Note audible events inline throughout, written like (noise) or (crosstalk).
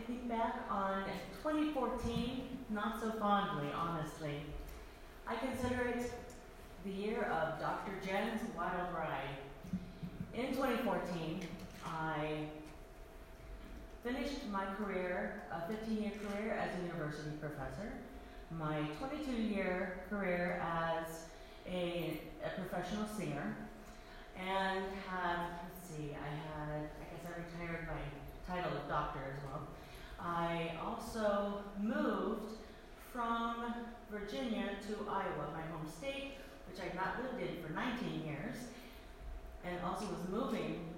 I think back on 2014 not so fondly, honestly. I consider it the year of Dr. Jen's wild ride. In 2014, I finished my career, a 15 year career as a university professor, my 22 year career as a, a professional singer, and had, let's see, I had, I guess I retired my title of doctor as well. I also moved from Virginia to Iowa, my home state, which I'd not lived in for 19 years, and also was moving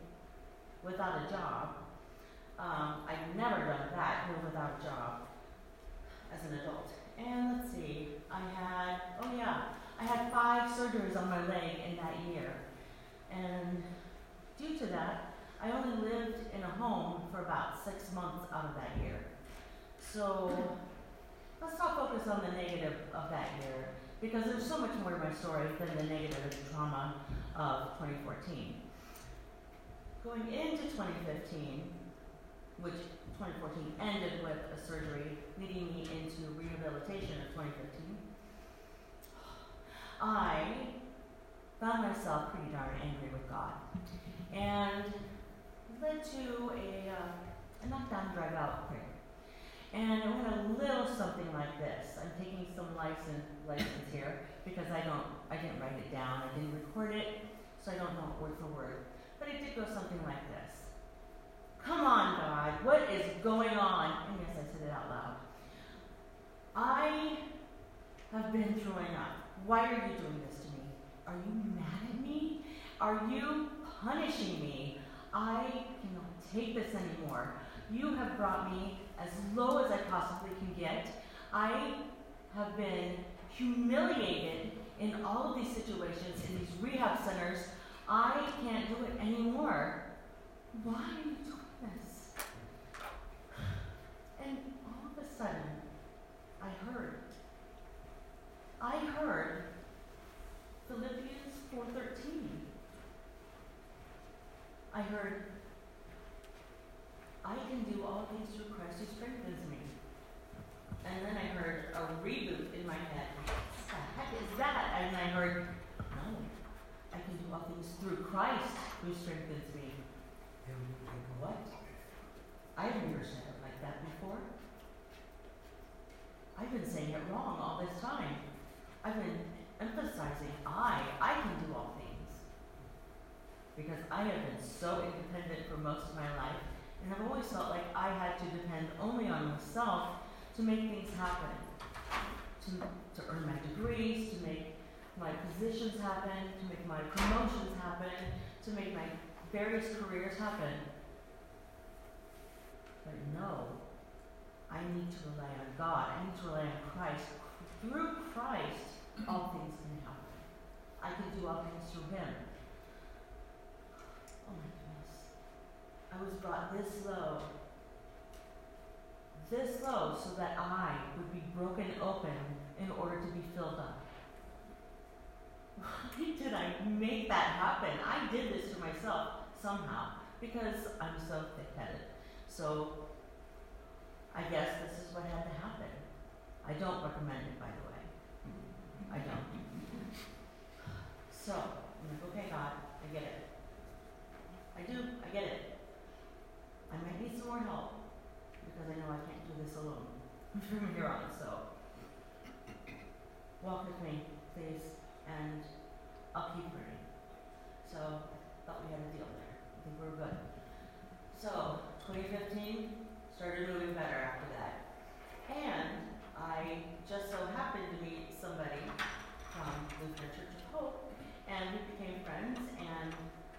without a job. Um, I'd never done that, move without a job as an adult. And let's see, I had, oh yeah, I had five surgeries on my leg in that year. And due to that, I only lived in a home for about six months out of that year. So let's not focus on the negative of that year because there's so much more to my story than the negative trauma of 2014. Going into 2015, which 2014 ended with a surgery leading me into rehabilitation of 2015, I found myself pretty darn angry with God. And led to a, uh, a knockdown, drag out prayer. And it went a little something like this. I'm taking some license, license here because I don't, I didn't write it down, I didn't record it, so I don't know word for word. But it did go something like this. Come on, God, what is going on? And yes, I said it out loud. I have been throwing up. Why are you doing this to me? Are you mad at me? Are you punishing me? I take this anymore. You have brought me as low as I possibly can get. I have been humiliated in all of these situations, in these rehab centers. I can't do it anymore. Why are you doing this? And all of a sudden, I heard. I heard Philippians 4:13. I heard I can do all things through Christ who strengthens me. And then I heard a reboot in my head. What the heck is that? And I heard, no, I can do all things through Christ who strengthens me. And like, what? I've never said it like that before. I've been saying it wrong all this time. I've been emphasizing I, I can do all things. Because I have been so independent for most of my life and I've always felt like I had to depend only on myself to make things happen, to, to earn my degrees, to make my positions happen, to make my promotions happen, to make my various careers happen. But no, I need to rely on God. I need to rely on Christ. Through Christ, all things can happen. I can do all things through Him. Oh my I was brought this low, this low, so that I would be broken open in order to be filled up. (laughs) Why did I make that happen? I did this to myself somehow because I'm so thick headed. So I guess this is what had to happen. I don't recommend it, by the way. I don't. (sighs) So, I'm like, okay, God, I get it. I do, I get it. I might need some more help because I know I can't do this alone (laughs) from here on. So walk with me, please, and I'll keep learning. So thought we had a deal there. I think we're good. So 2015 started moving better after that, and I just so happened to meet somebody from Lutheran Church of Hope, and we became friends. And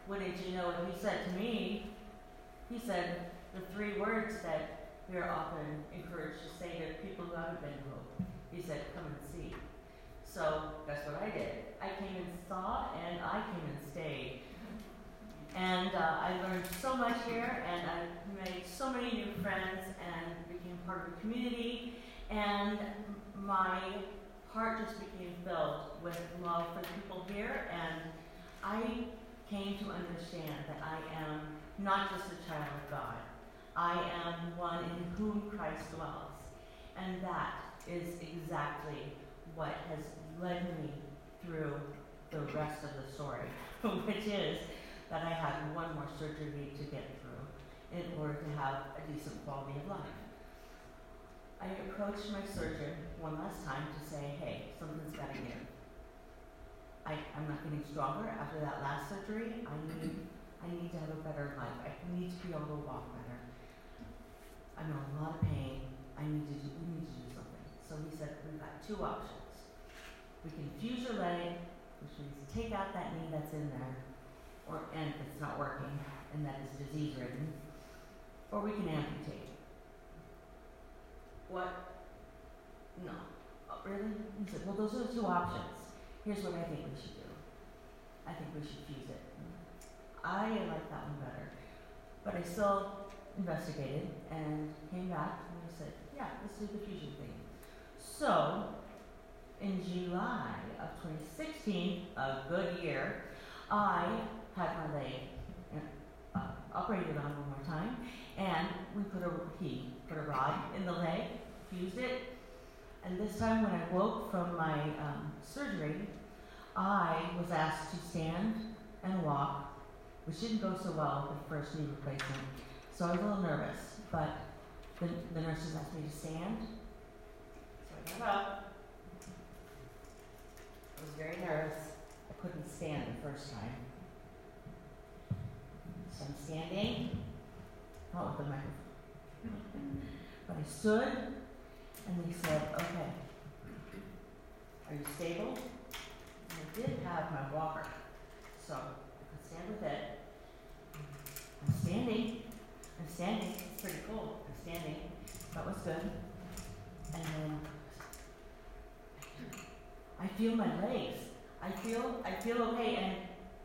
wouldn't you know what he said to me he said the three words that we are often encouraged to say to people who haven't been to Hope. He said, Come and see. So that's what I did. I came and saw, and I came and stayed. And uh, I learned so much here, and I made so many new friends and became part of the community. And my heart just became filled with love for people here, and I came to understand that I am not just a child of God, I am one in whom Christ dwells. And that is exactly what has led me through the rest of the story, (laughs) which is that I had one more surgery to get through in order to have a decent quality of life. I approached my surgeon one last time to say, hey, something's got to give. I, I'm not getting stronger after that last surgery. I need, I need to have a better life. I need to be able to walk better. I'm in a lot of pain. I need to do, we need to do something. So he said, we've got two options. We can fuse your leg, which means take out that knee that's in there, or and if it's not working, and that is disease ridden, or we can amputate. What? No. Oh, really? He said, well, those are the two options. Here's what I think we should do. I think we should fuse it. I like that one better. But I still investigated and came back and I said, yeah, let's do the fusion thing. So, in July of 2016, a good year, I had my leg uh, operated on one more time, and we put a he put a rod in the leg, fused it, and this time when I woke from my um, surgery, I was asked to stand and walk, which didn't go so well with the first knee replacement. So I was a little nervous, but the, the nurses asked me to stand. So I got up. I was very nervous. I couldn't stand the first time. So I'm standing, not with the microphone. (laughs) but I stood and they said, okay, are you stable? And I did have my walker, so I could stand with it. I'm standing. I'm standing. Pretty cool. I'm standing. That was good. And then I feel my legs. I feel I feel okay, and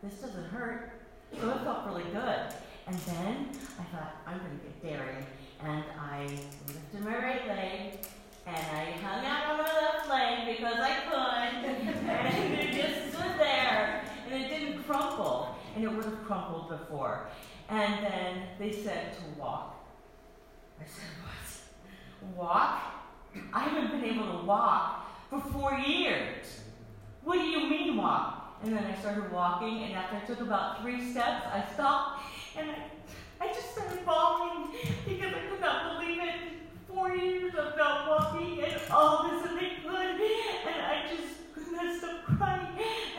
this doesn't hurt. So it felt really good. And then I thought, I'm to get daring. And I lifted my right leg and I hung out on my left leg because I could, (laughs) and it just stood there, and it didn't crumple, and it would have crumpled before. And then they said to walk. I said, what? Walk? I haven't been able to walk for four years. What do you mean walk? And then I started walking, and after I took about three steps, I stopped, and I, I just started bawling because I could not believe it four years of not walking and all this and they could. And I just could not stop crying.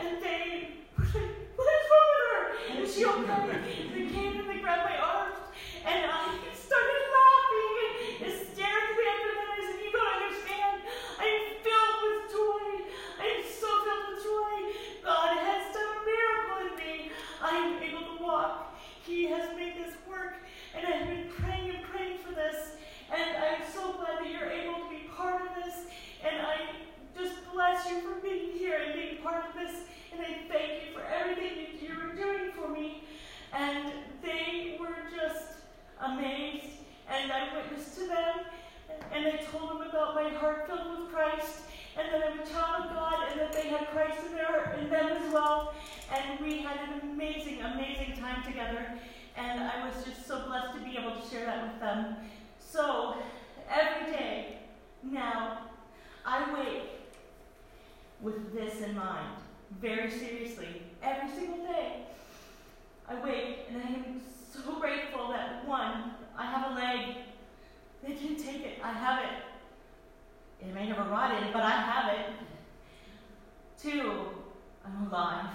And they were like, what is wrong with her? And she okay? They came and they grabbed my arms. And I started laughing hysterically after that. I said, you don't understand. I'm filled with joy. I'm so filled with joy. God has done a miracle in me. I'm able to walk. He has made this work. And I've been praying and praying for this. And I'm so glad that you're able to be part of this. And I just bless you for being here and being part of this. And I thank you for everything that you are doing for me. And they were just amazed. And I witnessed to them. And I told them about my heart filled with Christ. And that I'm a child of God. And that they had Christ in, their, in them as well. And we had an amazing, amazing time together. And I was just so blessed to be able to share that with them. So, every day, now, I wake with this in mind, very seriously, every single day. I wake and I am so grateful that one, I have a leg. They didn't take it. I have it. It may have a rod in but I have it. Two, I'm alive.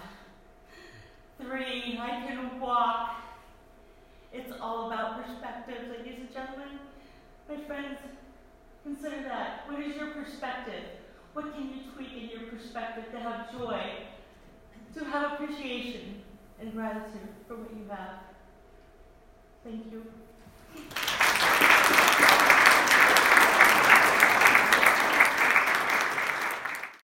Three, I can walk. It's all about perspective, ladies and gentlemen. My friends, consider that. What is your perspective? What can you tweak in your perspective to have joy, to have appreciation and gratitude for what you have? Thank you.